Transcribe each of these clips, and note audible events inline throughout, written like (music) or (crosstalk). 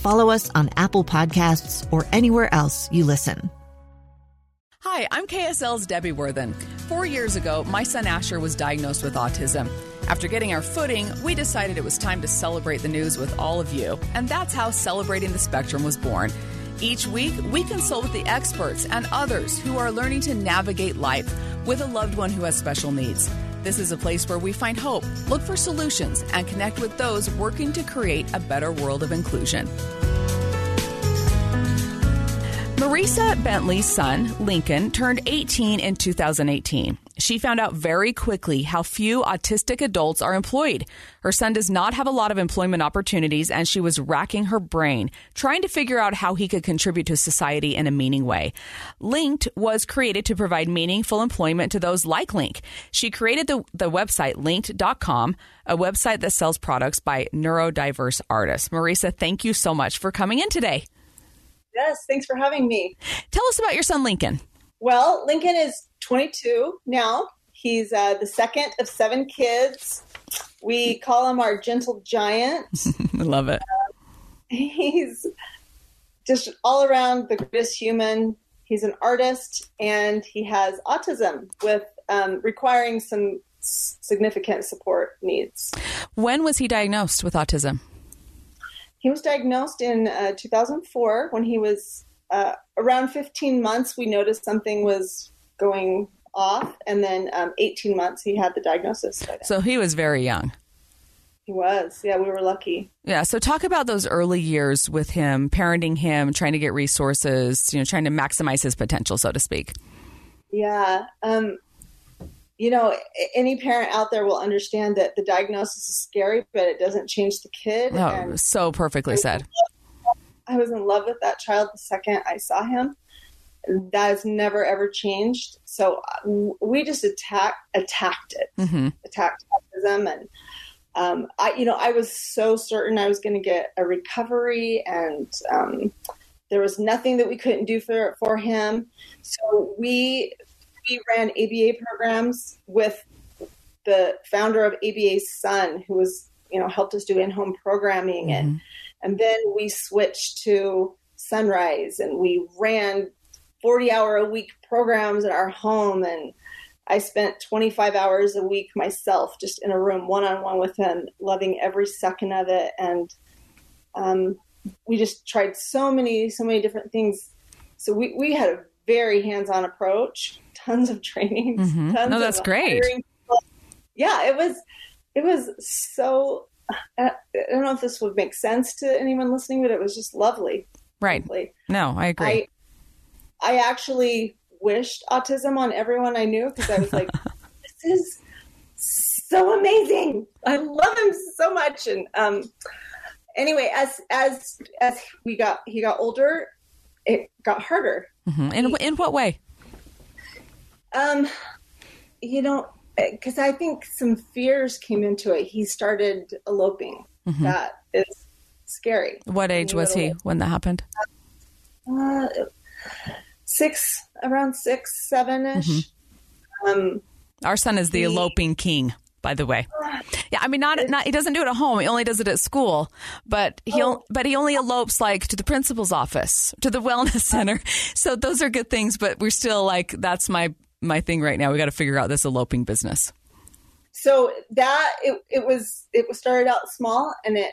follow us on Apple Podcasts, or anywhere else you listen. Hi, I'm KSL's Debbie Worthen. Four years ago, my son Asher was diagnosed with autism. After getting our footing, we decided it was time to celebrate the news with all of you, and that's how Celebrating the Spectrum was born. Each week, we consult with the experts and others who are learning to navigate life with a loved one who has special needs. This is a place where we find hope, look for solutions, and connect with those working to create a better world of inclusion. Marisa Bentley's son, Lincoln, turned 18 in 2018. She found out very quickly how few autistic adults are employed. Her son does not have a lot of employment opportunities, and she was racking her brain trying to figure out how he could contribute to society in a meaning way. Linc-d was created to provide meaningful employment to those like Link. She created the, the website Linc-d.com, a website that sells products by neurodiverse artists. Marisa, thank you so much for coming in today. Yes, thanks for having me. Tell us about your son, Lincoln. Well, Lincoln is 22 now. He's uh, the second of seven kids. We call him our gentle giant. (laughs) I love it. Uh, he's just all around the greatest human. He's an artist and he has autism with um, requiring some significant support needs. When was he diagnosed with autism? He was diagnosed in uh, 2004 when he was uh, around 15 months. We noticed something was going off, and then um, 18 months he had the diagnosis. So he was very young. He was. Yeah, we were lucky. Yeah. So talk about those early years with him, parenting him, trying to get resources, you know, trying to maximize his potential, so to speak. Yeah. Um, you know, any parent out there will understand that the diagnosis is scary, but it doesn't change the kid. Oh, and so perfectly I said. I was in love with that child the second I saw him. That has never ever changed. So uh, we just attack attacked it, mm-hmm. attacked autism, and um, I, you know, I was so certain I was going to get a recovery, and um, there was nothing that we couldn't do for for him. So we we ran ABA programs with the founder of ABA's son, who was, you know, helped us do in-home programming, mm-hmm. and and then we switched to Son-Rise, and we ran forty-hour a week programs in our home, and I spent 25 hours a week myself, just in a room, one-on-one with him, loving every second of it, and um, we just tried so many, so many different things. So we we had a very hands-on approach tons of trainings. Mm-hmm. (laughs) Tons no, that's great. Yeah, it was. It was so. I don't know if this would make sense to anyone listening, but it was just lovely. Right. Lovely. No, I agree. I, I actually wished autism on everyone I knew because I was like, (laughs) this is so amazing. I love him so much. And um, anyway, as as as we got he got older, it got harder. Mm-hmm. In in what way? Um, you know, because I think some fears came into it. He started eloping. Mm-hmm. That is scary. What age was he when that happened? Uh, six, around six, seven ish. Mm-hmm. Um, Our son is the he, eloping king by the way. (sighs) Yeah, I mean, not, not he doesn't do it at home. He only does it at school. But he oh. but he only elopes like to the principal's office, to the wellness (laughs) center. So those are good things. But we're still like that's my my thing right now. We got to figure out this eloping business. So that it, it was it was started out small, and it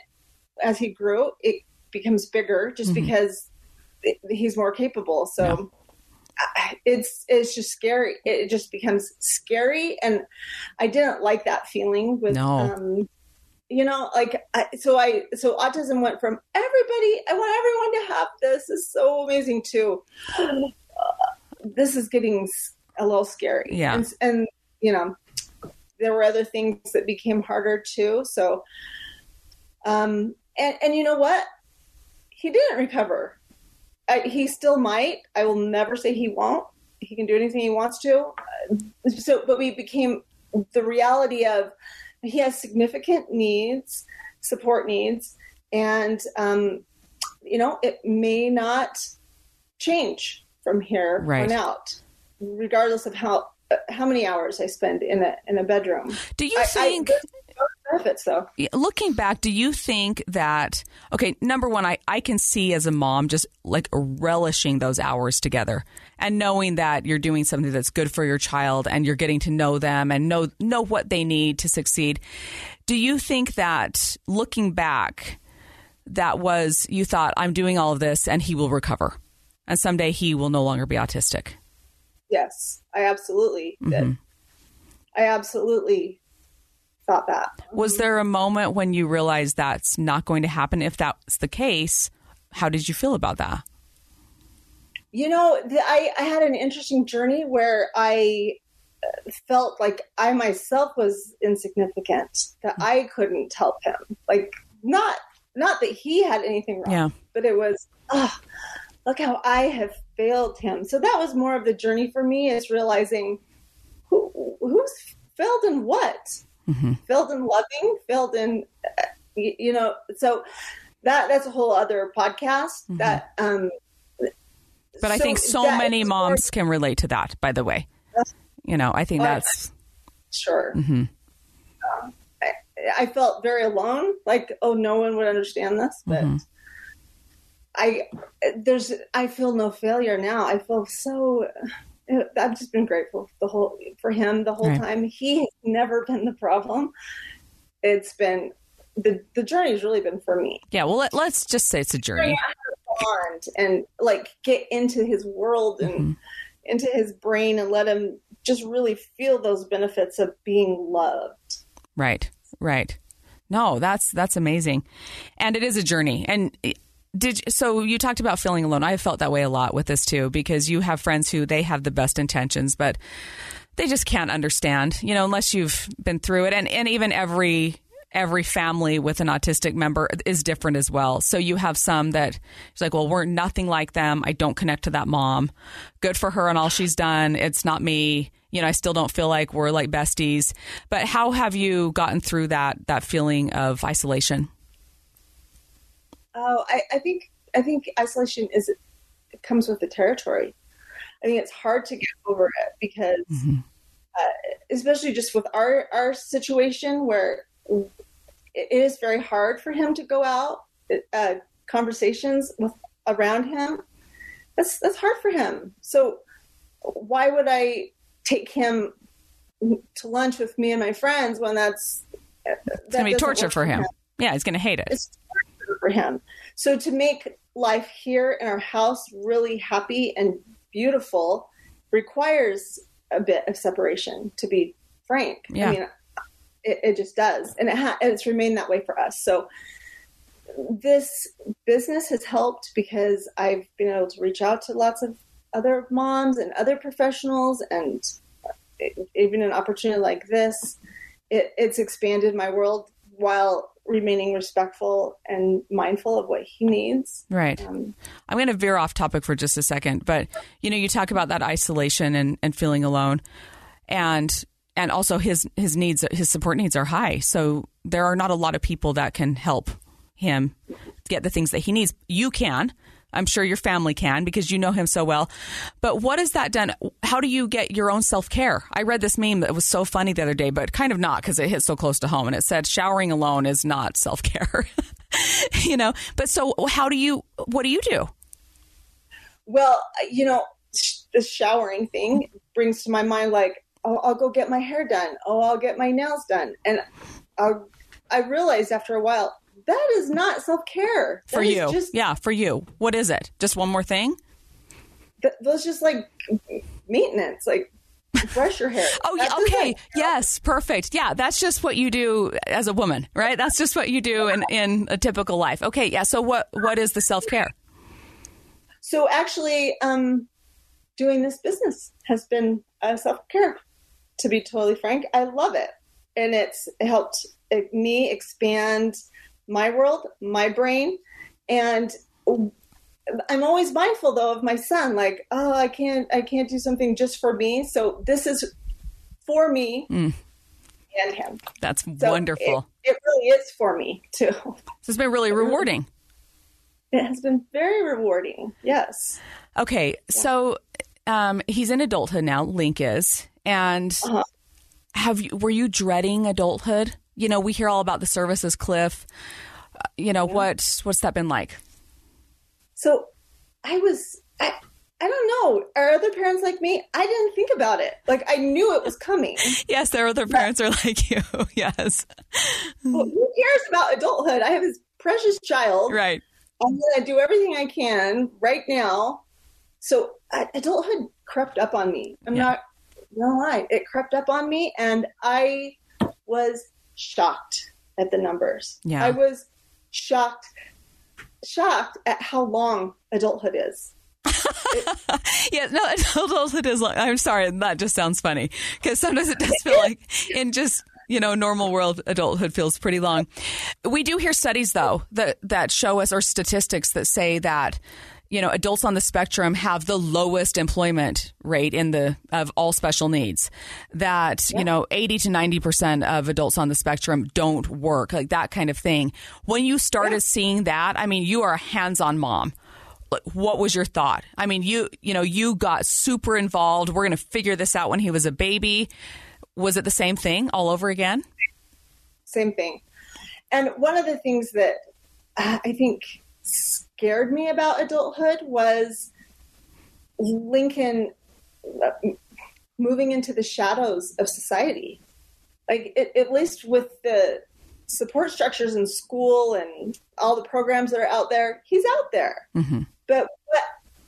as he grew, it becomes bigger just mm-hmm. because it, he's more capable. So. Yeah. it's it's just scary. It just becomes scary, and I didn't like that feeling with. No. Um, you know, like I, so I so autism went from everybody. I want everyone to have this. is so amazing too. (sighs) This is getting a little scary. Yeah, and, and you know, there were other things that became harder too. So, um, and and you know what? He didn't recover. I, he still might. I will never say he won't. He can do anything he wants to. So, but we became the reality of he has significant needs, support needs, and um, you know it may not change from here right. on out, regardless of how how many hours I spend in a in a bedroom. Do you I, think? I, benefits though. Looking back, do you think that okay, number one, I, I can see as a mom just like relishing those hours together and knowing that you're doing something that's good for your child and you're getting to know them and know know what they need to succeed. Do you think that looking back that was you thought I'm doing all of this and he will recover and someday he will no longer be autistic? Yes, I absolutely did. Mm-hmm. I absolutely thought that. Was there a moment when you realized that's not going to happen? If that's the case, how did you feel about that? You know, I, I had an interesting journey where I uh, felt like I myself was insignificant, that I couldn't help him. Like, not not that he had anything wrong, yeah. but it was, oh, look how I have failed him. So that was more of the journey for me is realizing who, who's failed in what? mm-hmm. filled in loving, failed in, uh, you, know, so that that's a whole other podcast mm-hmm. that, um, but I think so many moms can relate to that, by the way. You know, I think that's sure. Mm-hmm. Um, I, I, felt very alone, like, oh, no one would understand this, but mm-hmm. I, there's, I feel no failure now. I feel so I've just been grateful the whole for him the whole right. time. He has never been the problem. It's been the the journey has really been for me. Yeah, well, let, us just say it's a journey. Bond and like get into his world and mm-hmm. into his brain and let him just really feel those benefits of being loved. Right, right. No, that's that's amazing, and it is a journey. And did so you talked about feeling alone. I felt that way a lot with this too because you have friends who they have the best intentions, but they just can't understand, you know, unless you've been through it. And and even every every family with an autistic member is different as well. So you have some that it's like, well, we're nothing like them. I don't connect to that mom. Good for her and all she's done. It's not me. You know, I still don't feel like we're like besties. But how have you gotten through that that feeling of isolation? Oh, I, I think I think isolation is it comes with the territory. I think it's hard to get over it because, mm-hmm. uh, especially just with our our situation where it is very hard for him to go out. Uh, conversations with around him that's that's hard for him. So why would I take him to lunch with me and my friends when that's that gonna be torture for him. him. Yeah, he's gonna hate it. It's for him. So to make life here in our house really happy and beautiful requires a bit of separation. To be frank, yeah. I mean, it, it just does, and it ha- it's remained that way for us. So this business has helped because I've been able to reach out to lots of other moms and other professionals, and even an opportunity like this, it, it's expanded my world while remaining respectful and mindful of what he needs. Right. Um, I'm going to veer off topic for just a second, but you know, you talk about that isolation and, and feeling alone, and and also his his needs, his support needs are high. So there are not a lot of people that can help him get the things that he needs. You can. I'm sure your family can because you know him so well. But what has that done? How do you get your own self care? I read this meme that was so funny the other day, but kind of not because it hit so close to home. And it said showering alone is not self care. (laughs) you know, but so how do you, what do you do? Well, you know, the showering thing brings to my mind like, oh, I'll go get my hair done. Oh, I'll get my nails done. And I, I realized after a while, that is not self care for you. Just, yeah, for you. What is it? Just one more thing? th- those just like maintenance, like brush your hair. (laughs) oh, yeah, okay. Yes, perfect. Yeah, that's just what you do as a woman, right? That's just what you do in, (laughs) in a typical life. Okay, yeah. So what what is the self care? So actually, um, doing this business has been a self care. To be totally frank, I love it, and it's helped me expand my world, my brain, and I'm always mindful though of my son. Like, oh, I can't, I can't do something just for me. So this is for me mm. and him. That's so wonderful. It, it, really is for me too. This has been really rewarding. It has been very rewarding. Yes. Okay, so um, he's in adulthood now. Link is, and uh-huh. have you? Were you dreading adulthood? You know, we hear all about the services cliff. Uh, you know, yeah. what what's that been like? So I was, I, I don't know. Are other parents like me? I didn't think about it. Like I knew it was coming. (laughs) yes, there are other parents are like you. (laughs) yes. Well, who cares about adulthood? I have this precious child. Right. I'm going to do everything I can right now. So uh, adulthood crept up on me. I'm yeah. not no lie. It crept up on me, and I was shocked at the numbers. Yeah. I was shocked shocked at how long adulthood is. (laughs) yeah, no, (laughs) adulthood is long. I'm sorry, that just sounds funny because sometimes it does feel (laughs) like in just you know normal world adulthood feels pretty long. We do hear studies though that that show us or statistics that say that you know adults on the spectrum have the lowest employment rate in the of all special needs. That yeah. you know 80 to 90% of adults on the spectrum don't work like that kind of thing. When you started yeah. seeing that i mean you are a hands-on mom. What was your thought? I mean you you know you got super involved. We're going to figure this out when he was a baby. Was it the same thing all over again? Same thing. And one of the things that uh, i think scared me about adulthood was Lincoln uh, moving into the shadows of society. Like, it, at least with the support structures in school and all the programs that are out there, he's out there. Mm-hmm. But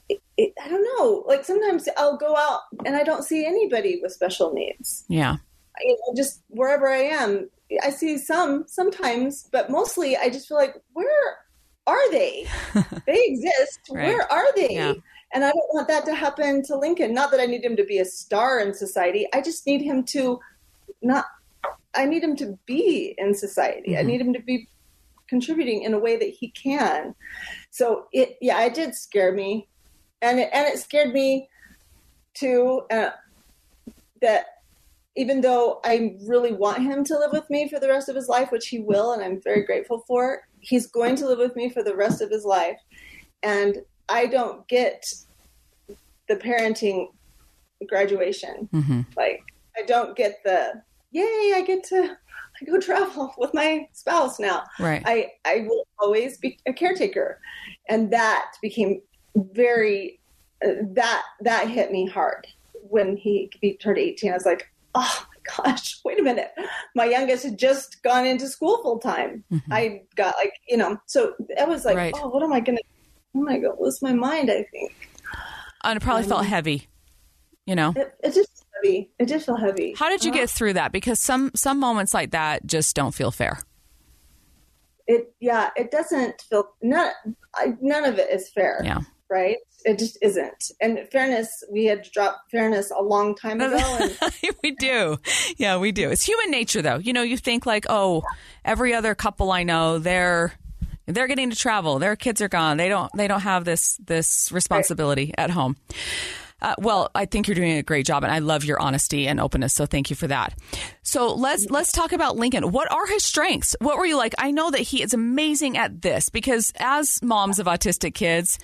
it, it, I don't know. Like, sometimes I'll go out and I don't see anybody with special needs. Yeah. You know, just wherever I am, I see some sometimes, but mostly I just feel like, where are they? (laughs) they exist. right. Where are they? Yeah. And I don't want that to happen to Lincoln. Not that I need him to be a star in society. I just need him to not, I need him to be in society. Mm-hmm. I need him to be contributing in a way that he can. So it, yeah, it did scare me. And it, and it scared me too, uh, that even though I really want him to live with me for the rest of his life, which he will, and I'm very grateful for, he's going to live with me for the rest of his life. And I don't get the parenting graduation. Mm-hmm. Like, I don't get the, yay, I get to I go travel (laughs) with my spouse now. Right. I, I will always be a caretaker. And that became very, uh, that, that hit me hard when he, he turned 18. I was like, oh my gosh, (laughs) wait a minute. My youngest had just gone into school full time. Mm-hmm. I got like, you know, so I was like, right. oh, what am I going to, oh my God, lose my mind, I think. And it probably um, felt heavy, you know? It, it just heavy. It just feel heavy. How did you uh, get through that? Because some, some moments like that just don't feel fair. It, yeah, it doesn't feel, none, I, none of it is fair. Yeah. Right it just isn't. And fairness, we had dropped fairness a long time (laughs) ago. And- (laughs) we do. Yeah, we do. It's human nature, though. You know, you think like, oh, every other couple I know, they're they're getting to travel. Their kids are gone. They don't they don't have this this responsibility right. at home. Uh, well, I think you're doing a great job, and I love your honesty and openness. So thank you for that. So let's let's talk about Lincoln. What are his strengths? What were you like? I know that he is amazing at this because as moms of autistic kids,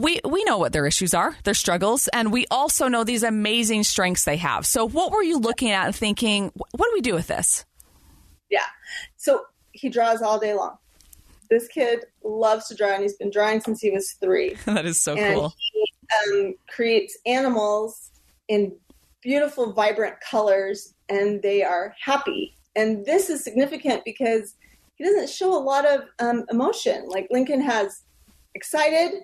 we we know what their issues are, their struggles, and we also know these amazing strengths they have. So, what were you looking at and thinking? What do we do with this? Yeah, so he draws all day long. This kid loves to draw, and he's been drawing since he was three. (laughs) that is so and cool. He um, creates animals in beautiful, vibrant colors, and they are happy. And this is significant because he doesn't show a lot of um, emotion. Like Lincoln has excited,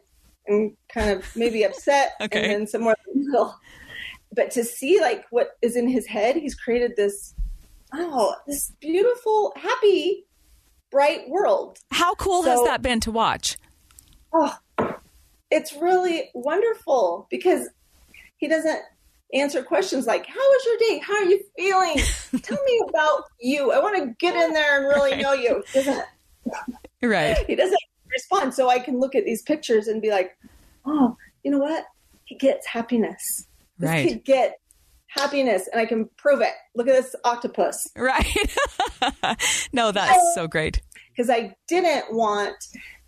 and kind of maybe upset, (laughs) Okay. and then somewhere in the middle. But to see like what is in his head, he's created this oh, this beautiful, happy, bright world. How cool has that been to watch? Oh, it's really wonderful because he doesn't answer questions like, How was your day? How are you feeling? (laughs) Tell me about you. I want to get in there and really Right. know you. Right. he doesn't respond. So I can look at these pictures and be like, Oh, you know what? He gets happiness. This Right. kid gets happiness and I can prove it. Look at this octopus. Right. (laughs) no, that's so great. because I didn't want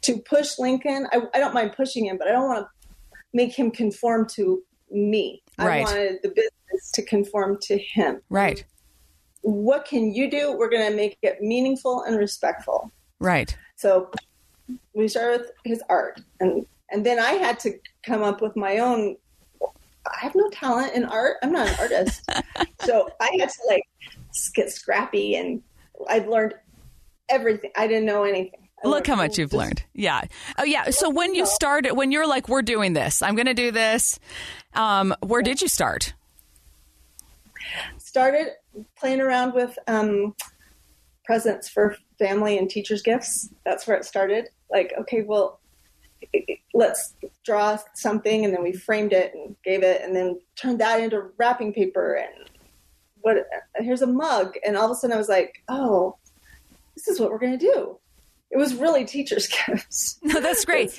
to push Lincoln. I, I don't mind pushing him, but I don't want to make him conform to me. Right. I wanted the business to conform to him. Right. What can you do? We're going to make it meaningful and respectful. Right. So we started with his art, and and then I had to come up with my own. I have no talent in art. I'm not an artist, (laughs) so I had to like get scrappy, and I've learned everything. I didn't know anything. I Look how much you've just- learned. Yeah. Oh, yeah. So when you started, when you're like, we're doing this, I'm going to do this. Um, where did you start? Started playing around with um, presents for family and teachers' gifts. That's where it started. Like, okay, well, let's draw something, and then we framed it and gave it, and then turned that into wrapping paper. And what? Here's a mug, and all of a sudden, I was like, oh, this is what we're going to do. It was really teachers' (laughs) gifts. No, that's great.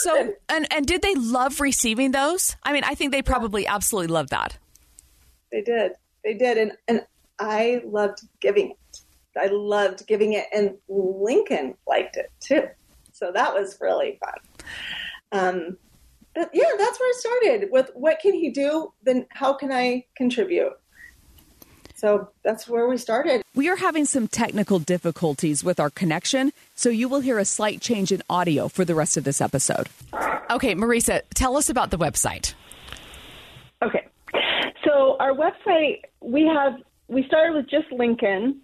So, and, and did they love receiving those? I mean, I think they probably absolutely love that. They did. They did. And, and I loved giving it. I loved giving it. And Lincoln liked it too. So that was really fun. Um, but yeah, that's where it started with what can he do? Then how can I contribute? So that's where we started. We are having some technical difficulties with our connection, so you will hear a slight change in audio for the rest of this episode. Okay, Marisa, tell us about the website. Okay. So our website, we have we started with just Lincoln,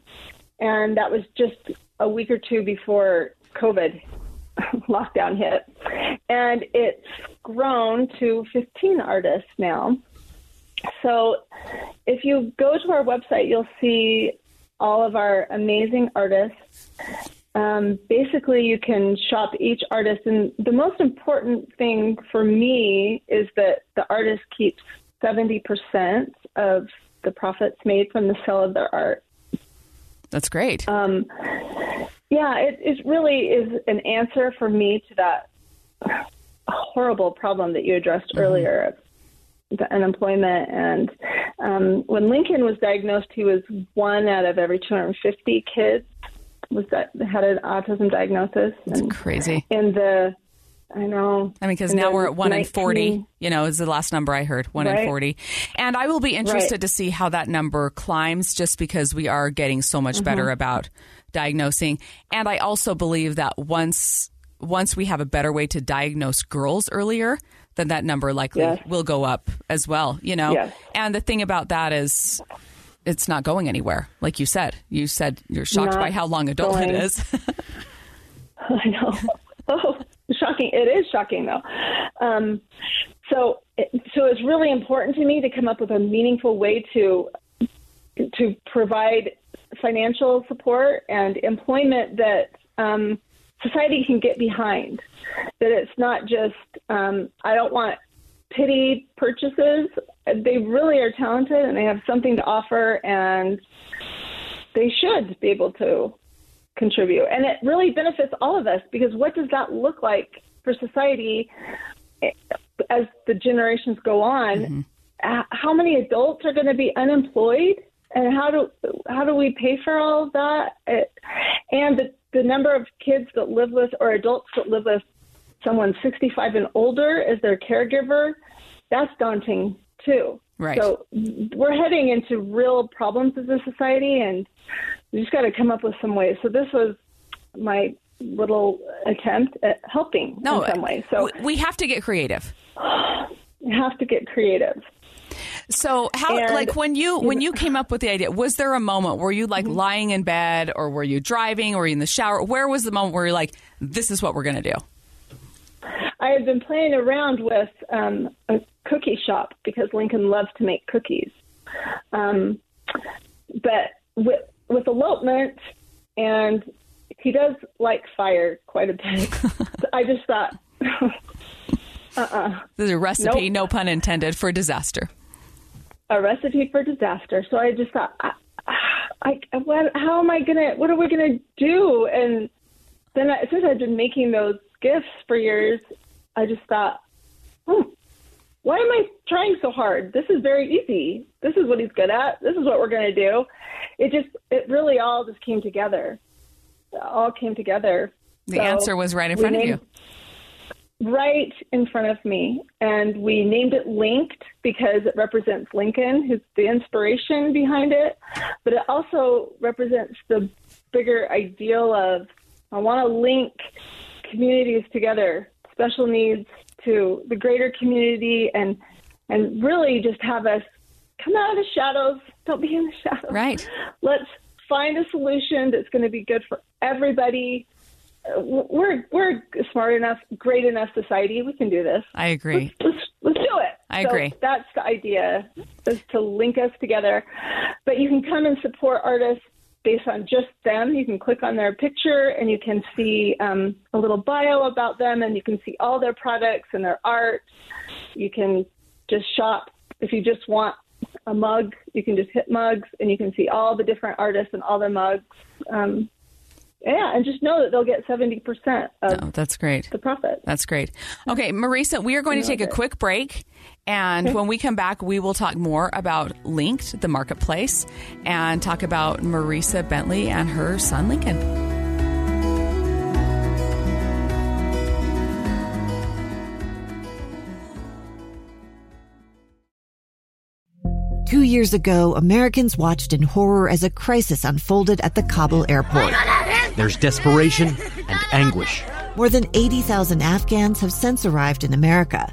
and that was just a week or two before COVID (laughs) lockdown hit, and it's grown to 15 artists now. So if you go to our website, you'll see all of our amazing artists. Um, basically, you can shop each artist, and the most important thing for me is that the artist keeps 70% of the profits made from the sale of their art. That's great. Um, yeah, it, it really is an answer for me to that horrible problem that you addressed earlier the unemployment. And um, when Lincoln was diagnosed, he was one out of every 250 kids was that had an autism diagnosis. That's And crazy. in the, I know. I mean, because now we're at one in 40, you know, is the last number I heard, one in 40. And I will be interested Right. to see how that number climbs just because we are getting so much Mm-hmm. better about diagnosing. And I also believe that once once we have a better way to diagnose girls earlier, then that number likely Yes. will go up as well, you know? Yes. And the thing about that is it's not going anywhere. Like you said, you said you're shocked Not by how long adulthood going. is. (laughs) I know. (laughs) Oh, shocking! It is shocking, though. Um, so, so it's really important to me to come up with a meaningful way to to provide financial support and employment that um, society can get behind. That it's not just um, I don't want pity purchases. They really are talented and they have something to offer, and they should be able to contribute. And it really benefits all of us because what does that look like for society as the generations go on? Mm-hmm. H- How many adults are going to be unemployed? And how do how do we pay for all of that? It, and the, the number of kids that live with or adults that live with someone 65 and older as their caregiver, that's daunting too. Right. So we're heading into real problems as a society, and we just got to come up with some ways. So this was my little attempt at helping no, in some way. So we- have to get creative. (sighs) you have to get creative. So how And- like when you (laughs) when you came up with the idea, was there a moment where you Mm-hmm. like lying in bed or were you driving or were you in the shower? Where was the moment where you're like, this is what we're gonna do? I had been playing around with um, a cookie shop because Lincoln loves to make cookies. Um, but with with elopement, and he does like fire quite a bit. (laughs) I just thought, (laughs) uh, uh There's a recipe, Nope. no pun intended, for disaster. a recipe for disaster. So I just thought, I, I, what, how am I gonna? What are we gonna do? And then I, since I've been making those gifts for years, I just thought, hmm, why am I trying so hard? This is very easy. This is what he's good at. This is what we're gonna do. It just, it really all just came together. It all came together. The So answer was right in front of you. right in front of me. And we named it Linc-d because it represents Lincoln, who's the inspiration behind it. But it also represents the bigger ideal of I want to link communities together, special needs to the greater community, and and really just have us come out of the shadows. Don't be in the shadows. Right. Let's find a solution that's going to be good for everybody. We're we're smart enough, great enough society. We can do this. I agree. Let's let's do it. I So agree. That's the idea, is to link us together. But you can come and support artists based on just them. You can click on their picture and you can see um, a little bio about them, and you can see all their products and their art. You can just shop if you just want a mug. You can just hit mugs, and you can see all the different artists and all their mugs. Um, yeah, and just know that they'll get seventy percent of Oh, that's great. the profit. That's great. Okay, Marisa, we are going to take a quick break. And when we come back, we will talk more about Linc-d, the marketplace, and talk about Marisa Bentley and her son Lincoln. Two years ago, Americans watched in horror as a crisis unfolded at the Kabul airport. There's desperation and anguish. More than 80,000 Afghans have since arrived in America,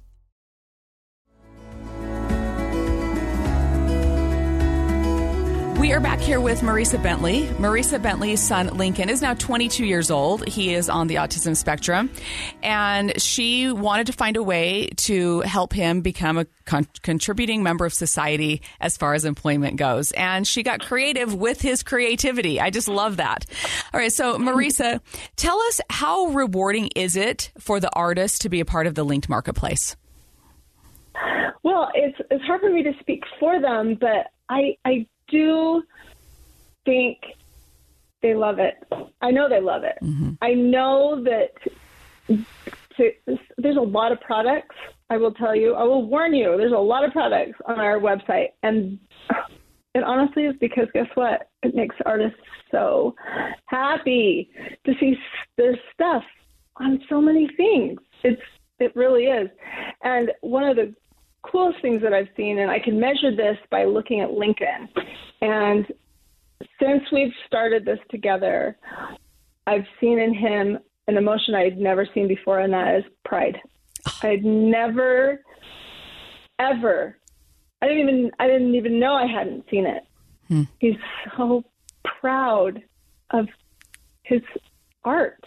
We are back here with Marisa Bentley. Marisa Bentley's son, Lincoln, is now 22 years old. He is on the autism spectrum. And she wanted to find a way to help him become a con- contributing member of society as far as employment goes. And she got creative with his creativity. I just love that. All right. So, Marisa, tell us how rewarding is it for the artist to be a part of the Linc-d marketplace? Well, it's it's hard for me to speak for them, but I I do think they love it. I know they love it. Mm-hmm. I know that to, there's a lot of products. I will tell you. I will warn you. There's a lot of products on our website, and it honestly is because guess what? It makes artists so happy to see their stuff on so many things. It's it really is. And one of the coolest things that I've seen, and I can measure this by looking at Lincoln. And since we've started this together, I've seen in him an emotion I'd never seen before, and that is pride. I'd never, ever, I didn't even, I didn't even know I hadn't seen it. He's so proud of his art,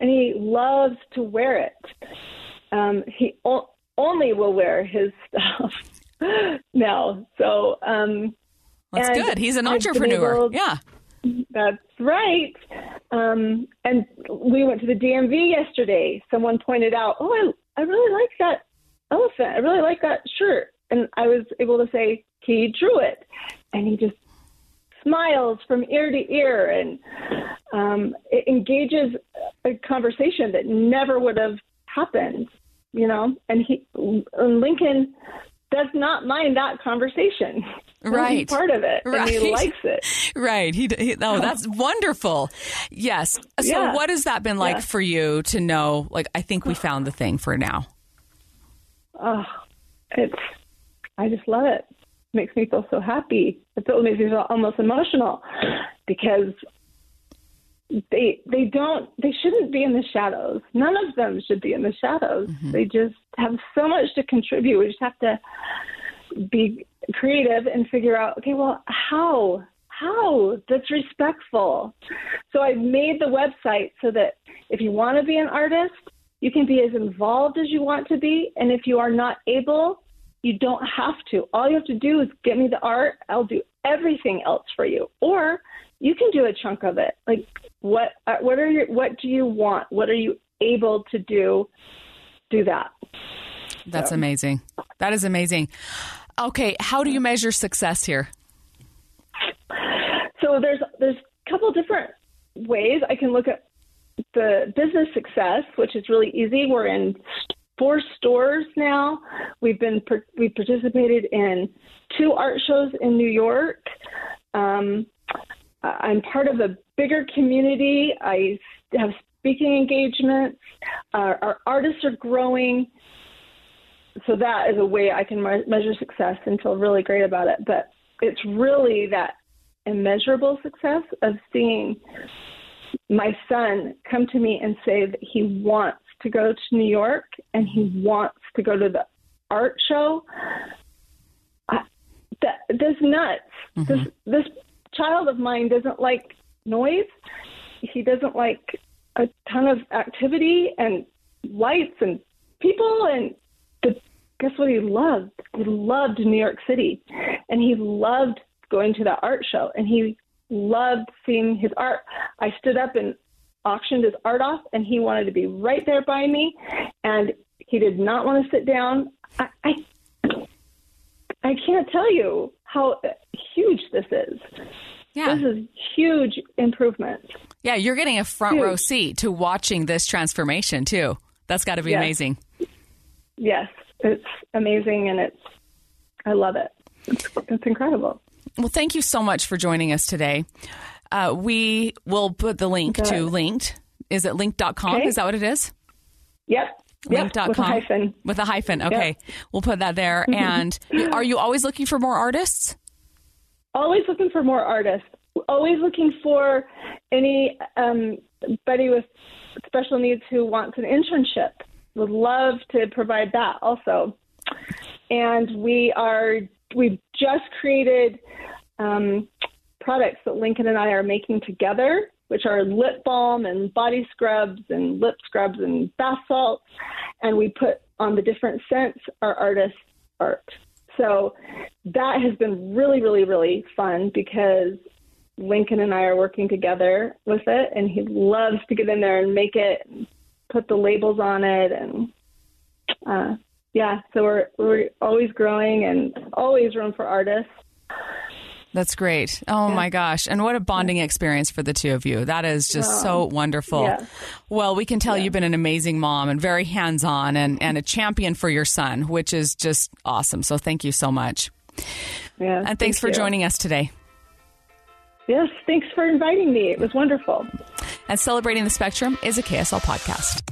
and he loves to wear it. Um, he only will wear his (laughs) stuff now. So um, That's good. He's an entrepreneur. able- yeah. That's right. Um, and we went to the DMV yesterday. Someone pointed out, "Oh, I, I really like that elephant. I really like that shirt." And I was able to say he drew it, and he just smiles from ear to ear, and um, it engages a conversation that never would have happened. You know, and he and Lincoln does not mind that conversation. He's Right. part of it, and Right. he likes it. (laughs) Right. He, he oh, that's wonderful. Yes. So Yeah. what has that been like Yeah. for you to know like I think we found the thing for now. oh, it's I just love it. makes me feel so happy. It makes me feel almost emotional because they they don't they shouldn't be in the shadows. None of them should be in the shadows. Mm-hmm. They just have so much to contribute. We just have to be creative and figure out okay, well, how how that's respectful. So I made the website so that if you want to be an artist, you can be as involved as you want to be, and if you are not able, you don't have to. All you have to do is get me the art. I'll do everything else for you. Or you can do a chunk of it. Like what uh, what are your what do you want? What are you able to do? Do that. That's so. amazing. That is amazing. Okay, how do you measure success here? So there's there's a couple different ways I can look at the business success, which is really easy. We're in four stores now. We've been we participated in two art shows in New York. Um, I'm part of a bigger community. I have speaking engagements. Uh, our artists are growing. So that is a way I can me- measure success and feel really great about it. But it's really that immeasurable success of seeing my son come to me and say that he wants to go to New York and he wants to go to the art show. I, that that's nuts. Mm-hmm. This this child of mine doesn't like noise. He doesn't like a ton of activity and lights and people and the, guess what he loved? He loved New York City and he loved going to the art show and he loved seeing his art. I stood up and auctioned his art off, and he wanted to be right there by me, and he did not want to sit down. I, I, I can't tell you how huge this is. Yeah. This is huge improvement. Yeah, you're getting a front huge. row seat to watching this transformation too. That's got to be yes. amazing. Yes, it's amazing and it's I love it. It's, it's incredible. Well, thank you so much for joining us today. Uh, we will put the link to Linc-d. Is it link.com? Okay. Is that what it is? Yep. Link.com. With a hyphen. With a hyphen. Okay. Yep. We'll put that there. and are you always looking for more artists? Always looking for more artists. Always looking for any um, buddy with special needs who wants an internship. Would love to provide that also. And we are we've just created um, products that Lincoln and I are making together, which are lip balm and body scrubs and lip scrubs and bath salts. And we put on the different scents our artists art. So that has been really, really, really fun because Lincoln and I are working together with it, and he loves to get in there and make it, put the labels on it, and uh, yeah, so we're we're always growing and always room for artists. That's great. Oh yeah. my gosh. And what a bonding experience for the two of you. That is just so wonderful. Yeah. Well, we can tell yeah. you've been an amazing mom and very hands on and, and a champion for your son, which is just awesome. So thank you so much. Yeah. And thanks thank for you. joining us today. Yes, thanks for inviting me. It was wonderful. And Celebrating the Spectrum is a KSL podcast.